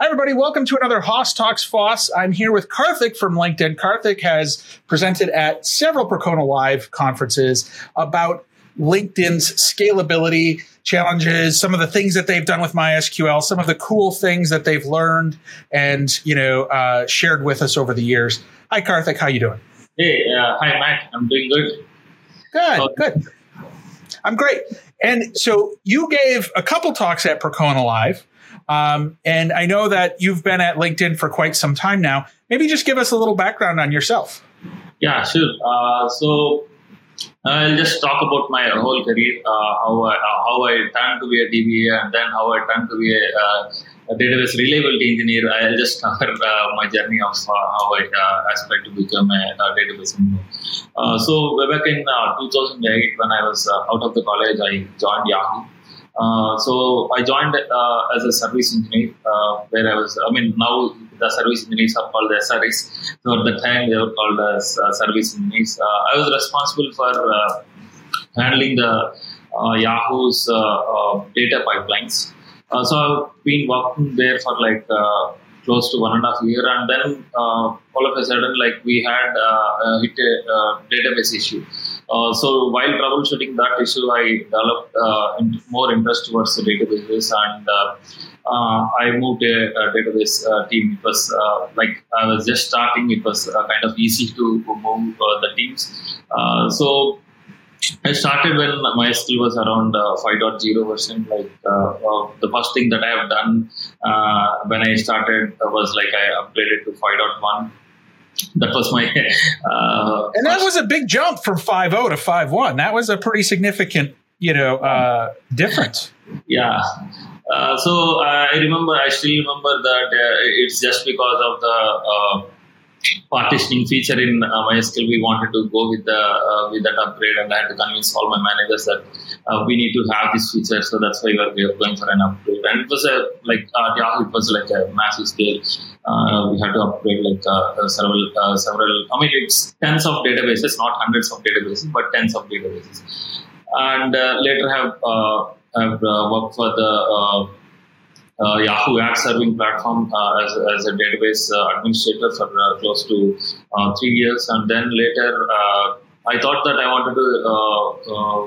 Hi, everybody. Welcome to another HOSS Talks Foss. I'm here with Karthik from LinkedIn. Karthik has presented at several Percona Live conferences about LinkedIn's scalability challenges, some of the things that they've done with MySQL, some of the cool things that they've learned and you know uh, shared with us over the years. Hi, Karthik. How you doing? Hey, uh, hi, Matt. I'm doing good. Good, good. I'm great. And so you gave a couple talks at Percona Live. Um, and I know that you've been at LinkedIn for quite some time now. Maybe just give us a little background on yourself. Yeah, sure. Uh, so I'll just talk about my whole career, uh, how I, uh, how I turned to be a DBA, and then how I turned to be a, uh, a database reliability engineer. I'll just cover uh, my journey of uh, how I aspired to become a, a database engineer. so back in 2008, when I was out of the college, I joined Yahoo. Uh, so I joined uh, as a service engineer, uh, where I was. I mean, now the service engineers are called the SREs. So at the time, they were called as service engineers. I was responsible for handling the Yahoo's data pipelines. so I've been working there for like close to one and a half year, and then uh, all of a sudden, like we had uh, hit a database issue. Uh, so while troubleshooting that issue, I developed uh, more interest towards the databases and uh, uh I moved a, a database uh, team. It was like I was just starting. It was kind of easy to move the teams. so I started when MySQL was around uh, 5.0 version. Like uh, the first thing that I have done uh, when I started was like I upgraded to 5.1 that was my. Uh, and that was a big jump from 5.0 to 5.1. That was a pretty significant, you know, uh, difference. Yeah. Uh, so I remember, I still remember that uh, it's just because of the uh, partitioning feature in uh, MySQL, we wanted to go with the uh, with that upgrade, and I had to convince all my managers that uh, we need to have this feature. So that's why we were going for an upgrade. And it was a like uh, Yahoo, it was like a massive scale. Uh, we had to upgrade like uh, several several. I mean, it's tens of databases, not hundreds of databases, but tens of databases. And later have have worked for the uh, Uh, Yahoo Ad Serving platform uh, as, as a database uh, administrator for uh, close to uh, three years, and then later uh, I thought that I wanted to uh,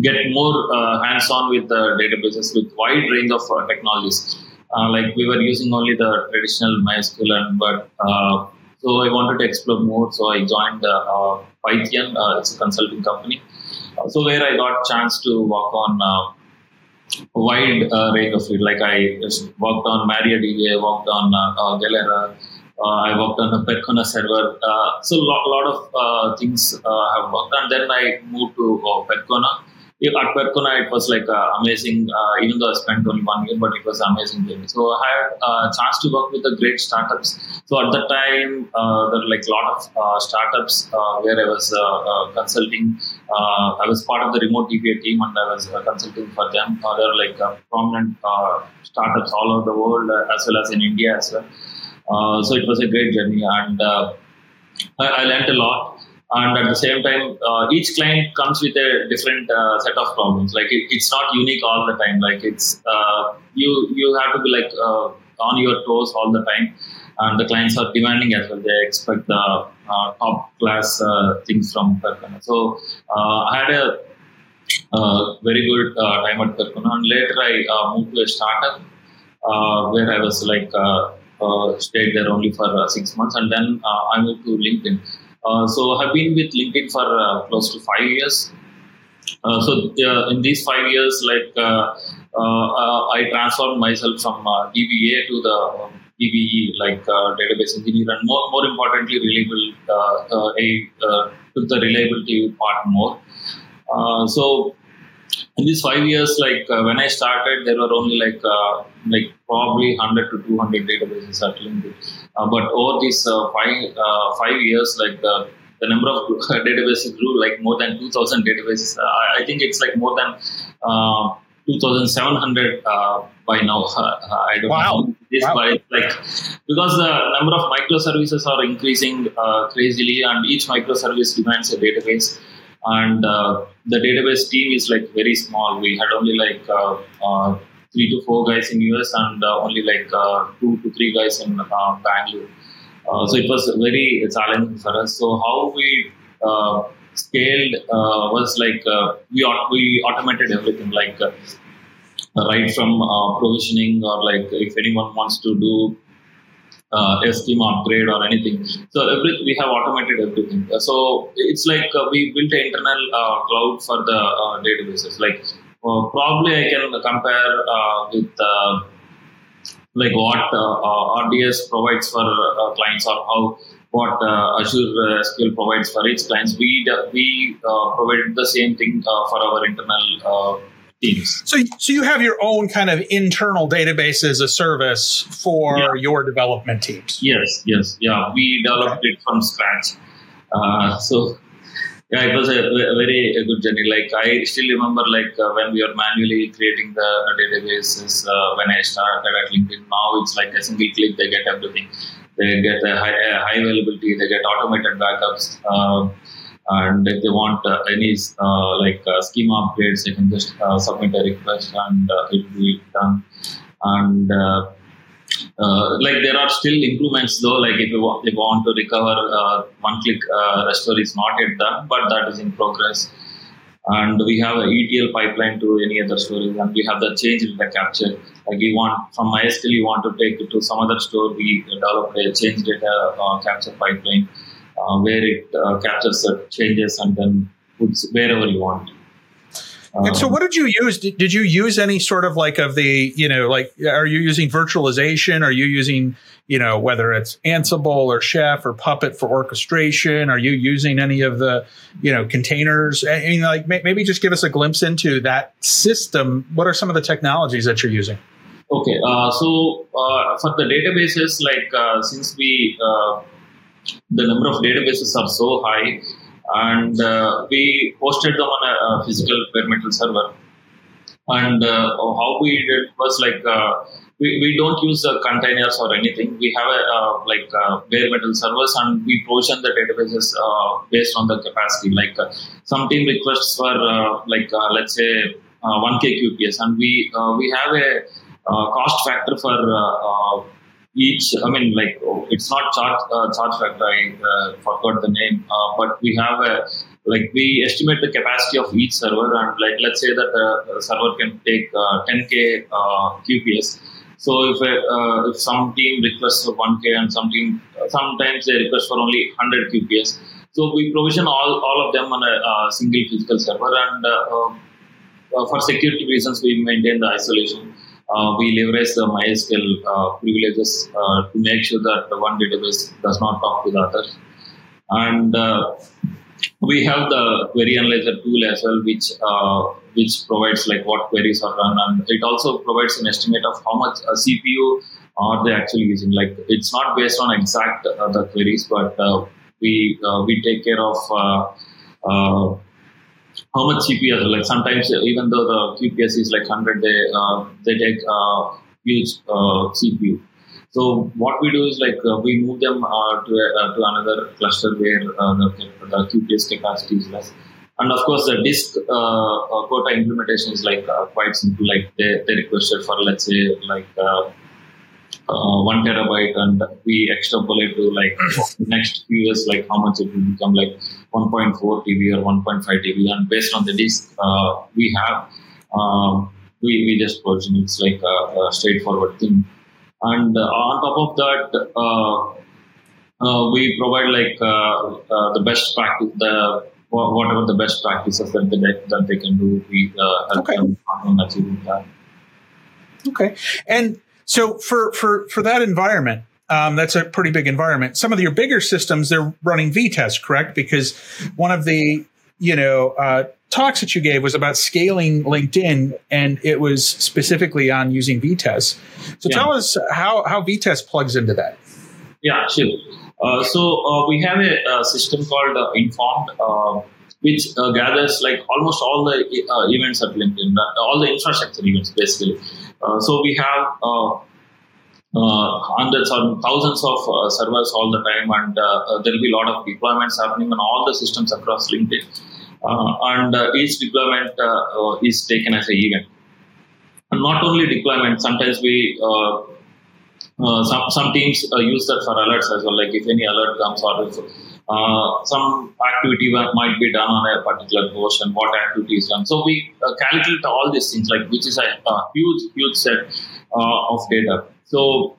get more hands-on with the databases with wide range of technologies. like we were using only the traditional MySQL, and but so I wanted to explore more. So I joined Pythian. it's a consulting company. so where I got chance to work on wide uh, range of it. Like I worked on MariaDB, I worked on uh, uh Galera, uh, I worked on the Percona server. Uh, so a lot, lot of uh, things have worked. And then I moved to uh, Percona at Percona, it was like uh, amazing. Uh, even though I spent only one year, but it was amazing journey. So I had a chance to work with the great startups. So at that time, uh, there were like a lot of uh, startups uh, where I was uh, consulting. I was part of the remote DBA team, and I was consulting for them. they were like prominent startups all over the world, as well as in India as well. so it was a great journey, and I, I learned a lot and at the same time uh, each client comes with a different uh, set of problems. Like it, it's not unique all the time. Like it's uh, you you have to be like uh, on your toes all the time. And the clients are demanding as well. They expect the uh, top class uh, things from Percona so I had a very good time at Percona and later I moved to a startup where I was like Uh, stayed there only for uh, six months and then uh, I moved to LinkedIn uh, so I've been with LinkedIn for uh, close to five years. Uh, so in these five years, like I transformed myself from DBA to the um, DBE, like database engineer, and more, more importantly, reliable, a took the reliability part more. so in these five years, like uh, when I started, there were only like uh, like probably 100 to 200 databases at LinkedIn. Uh, but over these uh, five uh, five years, like the the number of databases grew like more than 2,000 databases. I think it's like more than 2,700 by now. I don't wow. know this, wow. but like because the number of microservices are increasing crazily, and each microservice demands a database and uh, the database team is like very small we had only like uh, uh, three to four guys in US and only like two to three guys in Bangalore. so it was very challenging for us. So how we scaled was like we we automated everything like right from uh, provisioning or like if anyone wants to do uh, a schema upgrade or anything. So every, we have automated everything. Uh, so it's like uh, we built an internal uh, cloud for the uh, databases. Like uh, probably I can compare with like what RDS provides for clients or how what Azure SQL provides for its clients. We we provide the same thing for our internal teams. So, so you have your own kind of internal database as a service for yeah. your development teams. Yes, yes, yeah. We developed it from scratch. Uh, so, yeah, it was a, a very a good journey. Like I still remember, like uh, when we were manually creating the databases uh, when I started at LinkedIn. Now it's like a single click; they get everything. They get a high, a high availability. They get automated backups uh, and if they want uh, any uh, like uh, schema upgrades, they can just uh, submit a request and uh, it will be done. And uh, like there are still improvements though. Like if you want, if you want to recover one-click restore is not yet done, but that is in progress. And we have an ETL pipeline to any other storage, and we have the change the capture. Like you want from MySQL, you want to take it to some other store. We develop a change data capture pipeline uh, where it uh, captures the changes and then puts wherever you want. and so, um, what did you use? Did, did, you use any sort of like of the, you know, like, are you using virtualization? Are you using, you know, whether it's Ansible or Chef or Puppet for orchestration? Are you using any of the, you know, containers? I mean, like, maybe just give us a glimpse into that system. What are some of the technologies that you're using? Okay, uh, so uh, for the databases, like uh, since we uh, the number of databases are so high, and uh, we hosted them on a, a, physical bare metal server. And uh, how we did was like uh, we, we don't use the containers or anything. We have a uh, like uh, bare metal servers, and we provision the databases uh, based on the capacity. Like some team requests for like let's say 1k QPS, and we we have a cost factor for each i mean like it's not charge uh, charge factor i uh, forgot the name uh, but we have a like we estimate the capacity of each server and like let's say that the server can take 10k uh, uh, qps so if uh, if some team requests for 1k and some team sometimes they request for only 100 qps so we provision all, all of them on a single physical server and for security reasons we maintain the isolation uh, we leverage the MySQL uh, privileges uh, to make sure that the one database does not talk to the other. And uh, we have the query analyzer tool as well, which uh, which provides like what queries are run, and it also provides an estimate of how much CPU are they actually using. Like it's not based on exact the queries, but we we take care of how much CPS. Like sometimes, even though the QPS is like 100, they uh, they take uh, huge uh, CPU. So what we do is like uh, we move them uh, to a, to another cluster where the, the QPS capacity is less. And of course, the disk quota implementation is like quite simple. Like they, they requested for let's say like uh, one terabyte and we extrapolate to like next few years like how much it will become like 1.4 TB or 1.5 TB and based on the disk uh, we have um, we, we just provision it's like a, a, straightforward thing. And uh, on top of that uh, uh, we provide like uh, the best practice the whatever the best practices that they, that they can do we help okay. them in achieving that. Okay. And so for for for that environment, um, that's a pretty big environment. Some of your bigger systems, they're running Vitess, correct? Because one of the you know uh, talks that you gave was about scaling LinkedIn, and it was specifically on using Vitess. So yeah. tell us how how Vitess plugs into that. Yeah, sure. Uh, so uh, we have a, a system called uh, Informed, uh, which uh, gathers like almost all the events at LinkedIn, all the infrastructure events, basically. Uh, so we have uh, uh, hundreds or thousands of servers all the time, and there will be a lot of deployments happening on all the systems across LinkedIn. and each deployment is taken as an event. and not only deployment. Sometimes we uh, uh, some some teams uh, use that for alerts as well. Like if any alert comes or if uh, some activity might be done on a particular host and what activity is done. So we uh, calculate all these things, like which is a, a huge huge set uh, of data. So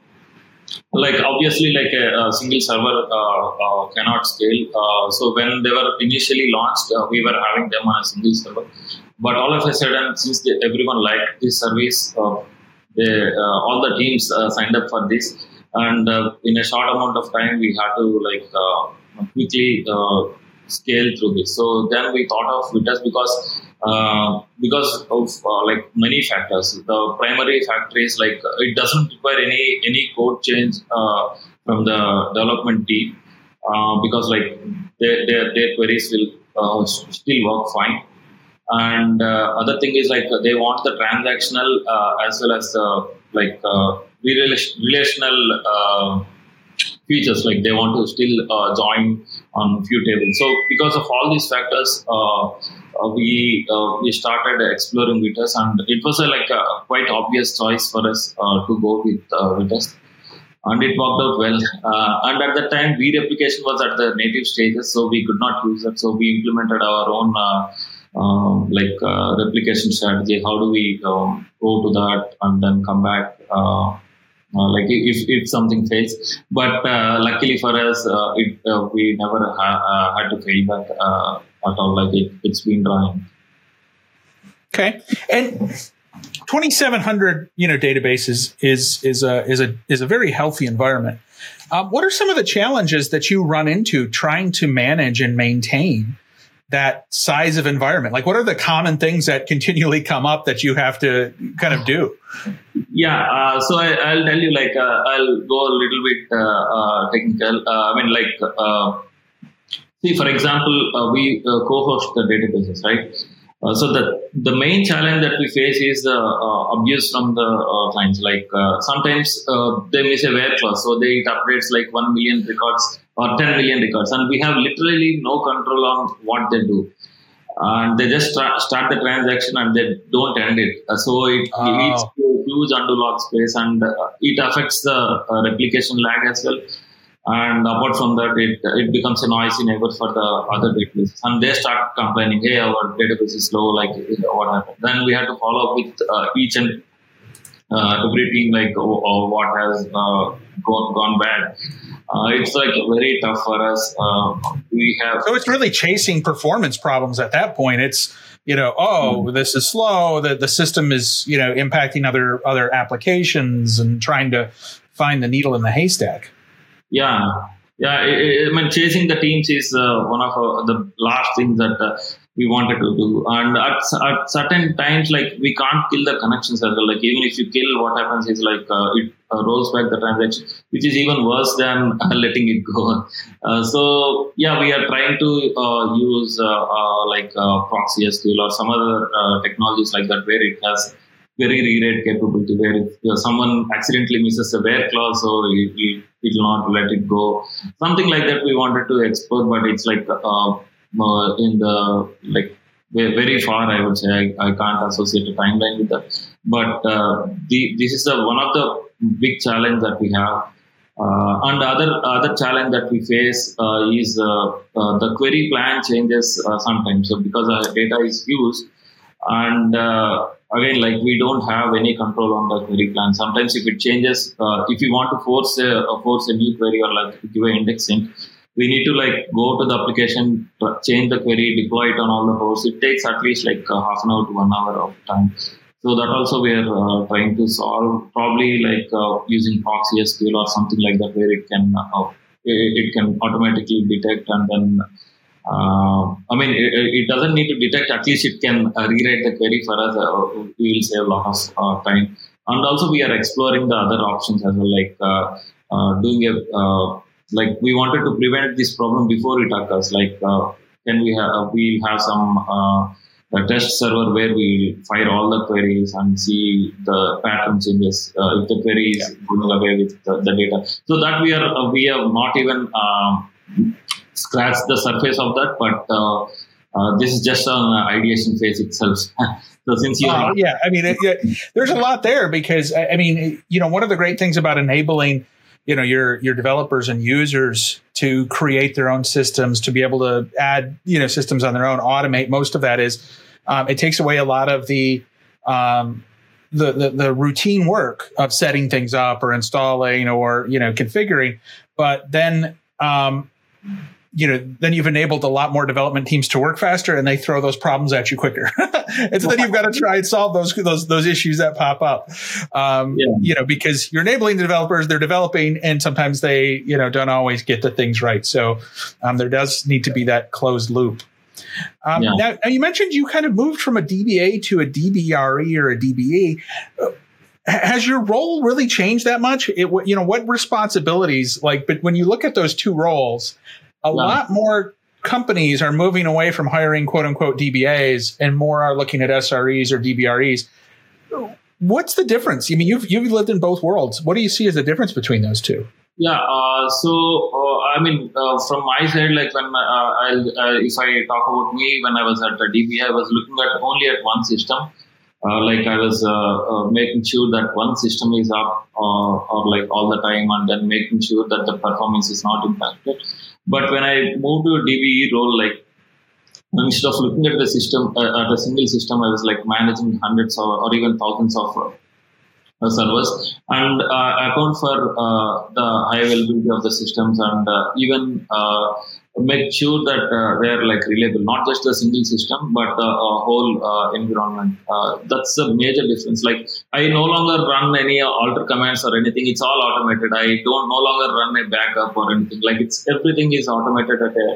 like obviously like a, a single server uh, uh, cannot scale so when they were initially launched we were having them on a single server but all of a sudden since they, everyone liked this service they, all the teams signed up for this and in a short amount of time we had to like quickly scale through this so then we thought of Vitess because uh, because of uh, like many factors. The primary factor is like it doesn't require any any code change uh, from the development team uh, because like their, their, their queries will uh, still work fine. And other thing is like they want the transactional as well as the like relational features like they want to still uh, join on few tables so because of all these factors uh, uh, we uh, we started exploring Vitess, and it was a, like a quite obvious choice for us uh, to go with Vitess and it worked out well. Uh, and at that time, replication was at the native stages, so we could not use it. So we implemented our own uh, uh, like replication strategy. How do we um, go to that and then come back? Uh, like if, if something fails, but uh, luckily for us, uh, it we never ha- had to fail back at all. Like it, it's been running. Okay, and 2700 you know databases is is a is a is a very healthy environment. Um, what are some of the challenges that you run into trying to manage and maintain that size of environment? Like, what are the common things that continually come up that you have to kind of do? Yeah, uh, so I, will tell you. Like, uh, I'll go a little bit uh, uh technical. Uh, I mean, like uh, See, for example, we uh, co-host the databases, right? Uh, so the the main challenge that we face is the uh, abuse from the uh, clients. Like uh, sometimes they miss a where clause, so they it updates like one million records or ten million records, and we have literally no control on what they do. And they just tra- start the transaction and they don't end it. so it oh. leads to huge undo log space, and it affects the replication lag as well and apart from that, it, it becomes a noisy neighbor for the other databases. And they start complaining, hey, our database is slow, like what happened? Then we have to follow up with uh, each and uh, every team, like oh, oh, what has uh, gone, gone bad. Uh, it's like very tough for us. Uh, we have so it's really chasing performance problems at that point. It's you know, oh, mm. this is slow. The the system is you know impacting other other applications and trying to find the needle in the haystack. Yeah, yeah. I, I mean, chasing the teams is uh, one of uh, the last things that uh, we wanted to do. And at, at certain times, like we can't kill the connection well. Like even if you kill, what happens is like uh, it uh, rolls back the transaction, which is even worse than letting it go. Uh, so yeah, we are trying to use like ProxySQL or some other technologies like that where it has very rewrite capability where if someone accidentally misses a where clause, so it, will not let it go. Something like that we wanted to explore, but it's like uh, uh, in the like very far. I would say I, I can't associate a timeline with that. But uh, the, this is the one of the big challenge that we have. Uh, and other other challenge that we face uh, is uh, uh the query plan changes sometimes. So because our data is used, and uh, again like we don't have any control on the query plan. Sometimes if it changes uh, if you want to force a, force a new query or like give an indexing we need to like go to the application change the query deploy it on all the hosts. It takes at least like uh, half an hour to one hour of time. So that also we are uh, trying to solve probably like uh, using ProxySQL or something like that where it can uh, it can automatically detect and then uh, I mean, it, it, doesn't need to detect. At least it can uh, rewrite the query for us. Uh, we will save a lot of uh, time. And also, we are exploring the other options as well, like uh, uh, doing a like we wanted to prevent this problem before it occurs. Like, can we have we have some a test server where we fire all the queries and see the pattern changes if the query is yeah. going away with the, the, data. So that we are we have not even um, scratch the surface of that, but uh, this is just on ideation phase itself. so since you, uh, yeah, I mean, it, it, there's a lot there because I mean, you know, one of the great things about enabling you know your your developers and users to create their own systems to be able to add you know systems on their own automate most of that is um, it takes away a lot of the um, the, the, the routine work of setting things up or installing or you know configuring but then um, you know, then you've enabled a lot more development teams to work faster and they throw those problems at you quicker. and so then you've got to try and solve those, those, those issues that pop up. Um, yeah. you know, because you're enabling the developers, they're developing and sometimes they, you know, don't always get the things right. So, um, there does need to be that closed loop. Um, yeah. now, now, you mentioned you kind of moved from a DBA to a DBRE or a DBE. Uh, has your role really changed that much? It, you know, what responsibilities like, but when you look at those two roles, a lot more companies are moving away from hiring quote unquote DBAs and more are looking at SREs or DBREs. What's the difference? I mean, you've you've lived in both worlds. What do you see as the difference between those two? Yeah, uh, so uh, I mean, uh, from my side, like when uh, uh, if I talk about me, when I was at the DBA, I was looking at only at one system. Uh, like I was making sure that one system is up or like all the time, and then making sure that the performance is not impacted. But when I moved to a DBE role, like instead of looking at the system uh, at a single system, I was like managing hundreds or, or even thousands of uh, servers and uh, account for uh, the high availability of the systems and uh, even uh, make sure that uh, they are like reliable, not just a single system, but the uh, whole uh, environment. Uh, that's a major difference. Like I no longer run any alter commands or anything. It's all automated. I don't no longer run a backup or anything. Like it's everything is automated at a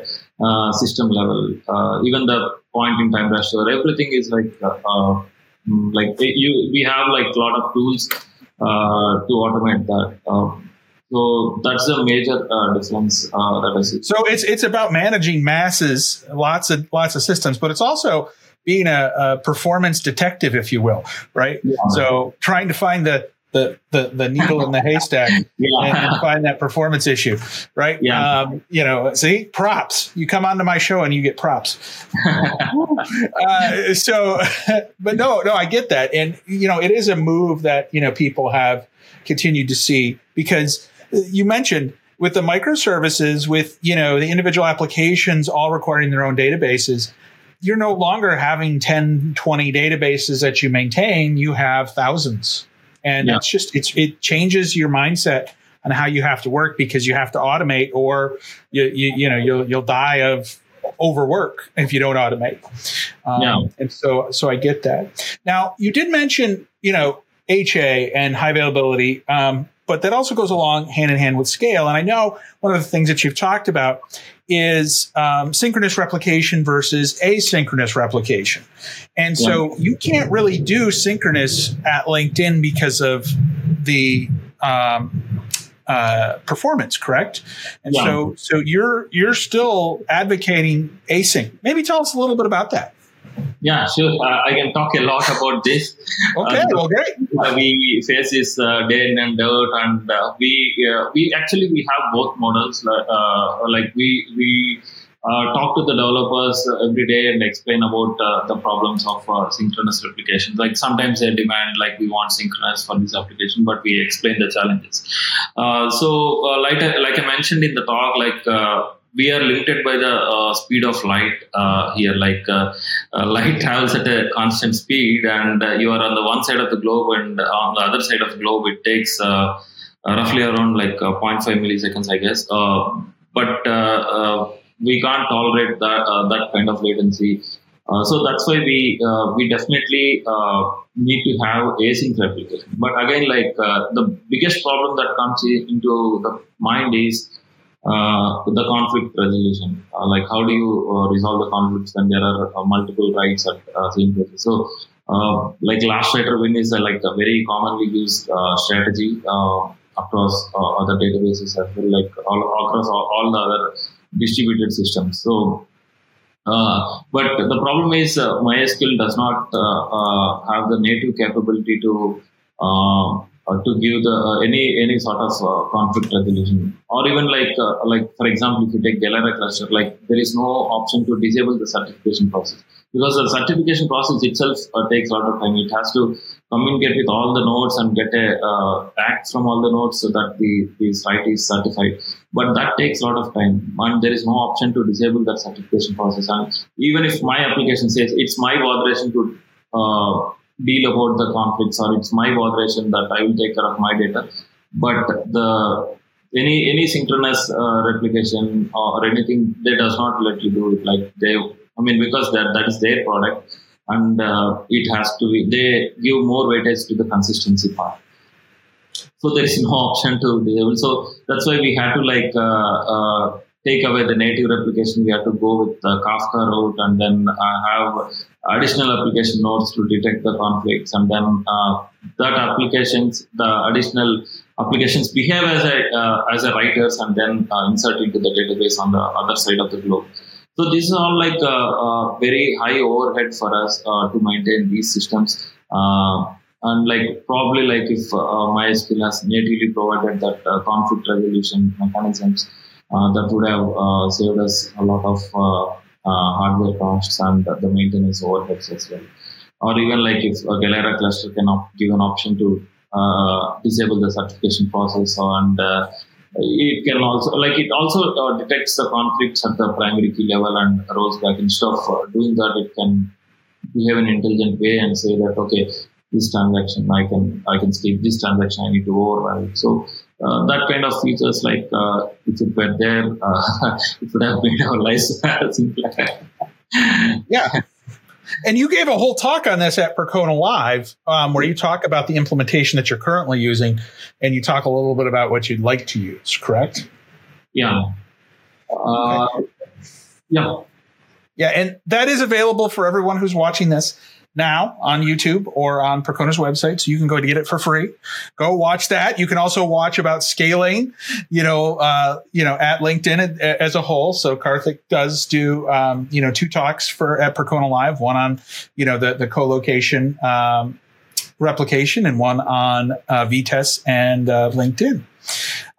uh, system level. Uh, even the point in time restore, everything is like mm, like you. We have like a lot of tools to automate that. Um, so that's a major uh, difference uh, that I see. So it's it's about managing masses, lots of lots of systems, but it's also being a, a performance detective, if you will, right? Yeah. So trying to find the the, the, the needle in the haystack yeah. and, and, find that performance issue, right? Yeah. Um, you know, see, props. You come onto my show and you get props. uh, so, but no, no, I get that. And, you know, it is a move that, you know, people have continued to see because you mentioned with the microservices, with you know the individual applications all requiring their own databases, you're no longer having 10, 20 databases that you maintain. You have thousands, and yeah. it's just it's it changes your mindset on how you have to work because you have to automate, or you you, you know you'll you'll die of overwork if you don't automate. Um, yeah. And so so I get that. Now you did mention you know HA and high availability. Um, but that also goes along hand in hand with scale. And I know one of the things that you've talked about is um, synchronous replication versus asynchronous replication. And so you can't really do synchronous at LinkedIn because of the um, uh, performance, correct? And yeah. so so you're you're still advocating async. Maybe tell us a little bit about that. Yeah, sure. Uh, I can talk a lot about this. Okay, uh, great. Uh, we face this uh, day and out, and uh, we uh, we actually we have both models. like we we talk to the developers every day and explain about the problems of synchronous replication. Like sometimes they demand like we want synchronous for this application, but we explain the challenges. so like I, like I mentioned in the talk, like we are limited by the uh, speed of light uh, here. Like uh, uh light travels at a constant speed, and uh, you are on the one side of the globe, and on the other side of the globe, it takes uh, roughly around like 0.5 milliseconds, I guess. but we can't tolerate that that kind of latency. so that's why we we definitely need to have async replication. But again, like the biggest problem that comes into the mind is uh, the conflict resolution. Uh, like how do you uh, resolve the conflicts when there are uh, multiple writes at uh, same place? So, uh, like last writer win is like a very commonly used strategy across other databases as well, like all, across all, all the other distributed systems. So. but the problem is MySQL does not have the native capability to uh, to give the uh, any any sort of uh, conflict resolution. Or even like uh, like for example if you take Galera cluster like there is no option to disable the certification process. Because the certification process itself uh, takes a lot of time. It has to communicate with all the nodes and get a uh, act from all the nodes so that the, the site is certified. But that takes a lot of time and there is no option to disable that certification process. And even if my application says it's my botheration to deal about the conflicts or it's my botheration that I will take care of my data. But the any any synchronous uh, replication or anything they does not let you do it like they I mean because that that is their product and uh, it has to be they give more weightage to the consistency part. So there is no option to disable. So that's why we had to like uh, uh, take away the native replication. We have to go with the Kafka route and then uh, have additional application nodes to detect the conflicts and then uh, that applications the additional applications behave as a uh, as a writers and then insert into the database on the other side of the globe so this is all like a, a very high overhead for us uh, to maintain these systems uh, and like probably like if uh, mysql has natively provided that conflict resolution mechanisms that would have saved us a lot of uh, hardware costs and the maintenance overheads as well. Or even like if a Galera cluster can op- give an option to uh, disable the certification process and uh, it can also like it also uh, detects the conflicts at the primary key level and rolls back instead of uh, doing that it can behave in an intelligent way and say that okay this transaction i can i can skip this transaction i need to override so uh, that kind of features like uh, if it were there uh, it would have made our lives simpler yeah and you gave a whole talk on this at Percona Live, um, where you talk about the implementation that you're currently using, and you talk a little bit about what you'd like to use. Correct? Yeah. Uh, okay. Yeah. Yeah, and that is available for everyone who's watching this now on YouTube or on Percona's website. So you can go to get it for free. Go watch that. You can also watch about scaling, you know, uh, you know, at LinkedIn as a whole. So Karthik does do, um, you know, two talks for at Percona Live, one on, you know, the, the co-location, um, replication and one on uh, Vitess and uh, LinkedIn.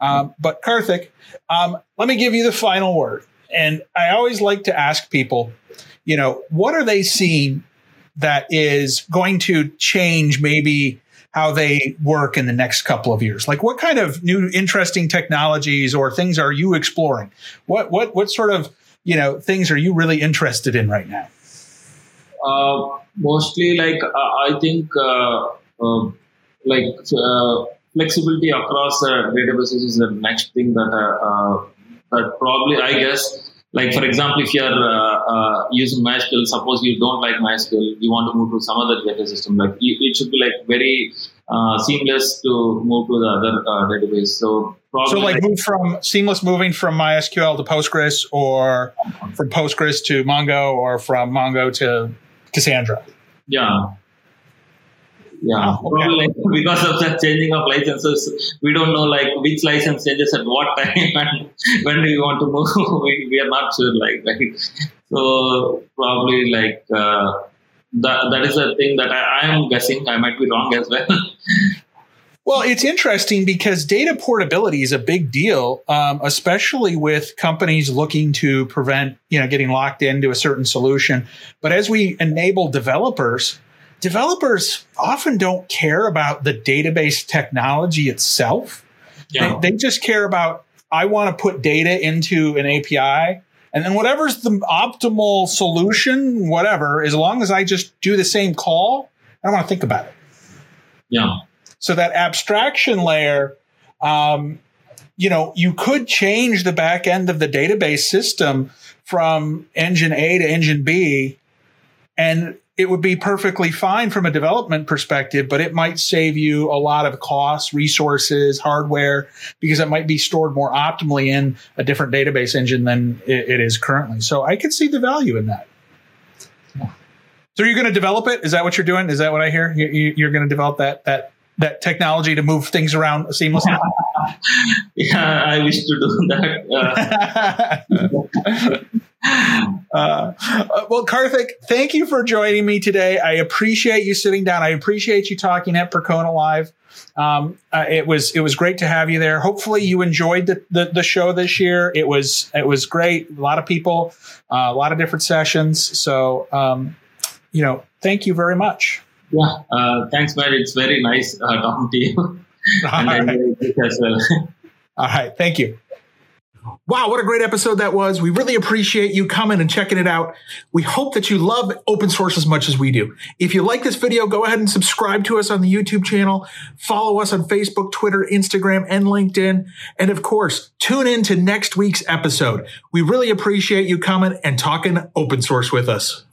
Um, but Karthik, um, let me give you the final word. And I always like to ask people, you know, what are they seeing that is going to change maybe how they work in the next couple of years? Like what kind of new interesting technologies or things are you exploring? What what what sort of, you know, things are you really interested in right now? Uh, mostly like uh, I think uh, uh like uh, flexibility across databases is the next thing that uh, that probably I guess like for example, if you're uh, uh, using MySQL, suppose you don't like MySQL, you want to move to some other database system. Like it should be like very uh, seamless to move to the other uh, database. So so like, like move from seamless moving from MySQL to Postgres, or from Postgres to Mongo, or from Mongo to Cassandra. Yeah. Yeah, oh, okay. like because of the changing of licenses, we don't know like which license changes at what time and when do we want to move. we, we are not sure, like right. So probably like uh, that that is a thing that I, I am guessing. I might be wrong as well. Well, it's interesting because data portability is a big deal, um, especially with companies looking to prevent, you know, getting locked into a certain solution. But as we enable developers developers often don't care about the database technology itself. Yeah. They, they just care about, I want to put data into an API. And then whatever's the optimal solution, whatever, as long as I just do the same call, I don't want to think about it. Yeah. So that abstraction layer, um, you know, you could change the back end of the database system from engine A to engine B and it would be perfectly fine from a development perspective, but it might save you a lot of costs, resources, hardware, because it might be stored more optimally in a different database engine than it is currently. So I could see the value in that. So you're going to develop it? Is that what you're doing? Is that what I hear? You're going to develop that that that technology to move things around seamlessly? yeah, I wish to do that. Uh, Uh, uh, well, Karthik, thank you for joining me today. I appreciate you sitting down. I appreciate you talking at Percona Live. Um, uh, it was it was great to have you there. Hopefully, you enjoyed the, the, the show this year. It was it was great. A lot of people, uh, a lot of different sessions. So, um, you know, thank you very much. Yeah, uh, thanks, man. It's very nice uh, talking to you, and it as well. All right, thank you. Wow, what a great episode that was. We really appreciate you coming and checking it out. We hope that you love open source as much as we do. If you like this video, go ahead and subscribe to us on the YouTube channel. Follow us on Facebook, Twitter, Instagram, and LinkedIn. And of course, tune in to next week's episode. We really appreciate you coming and talking open source with us.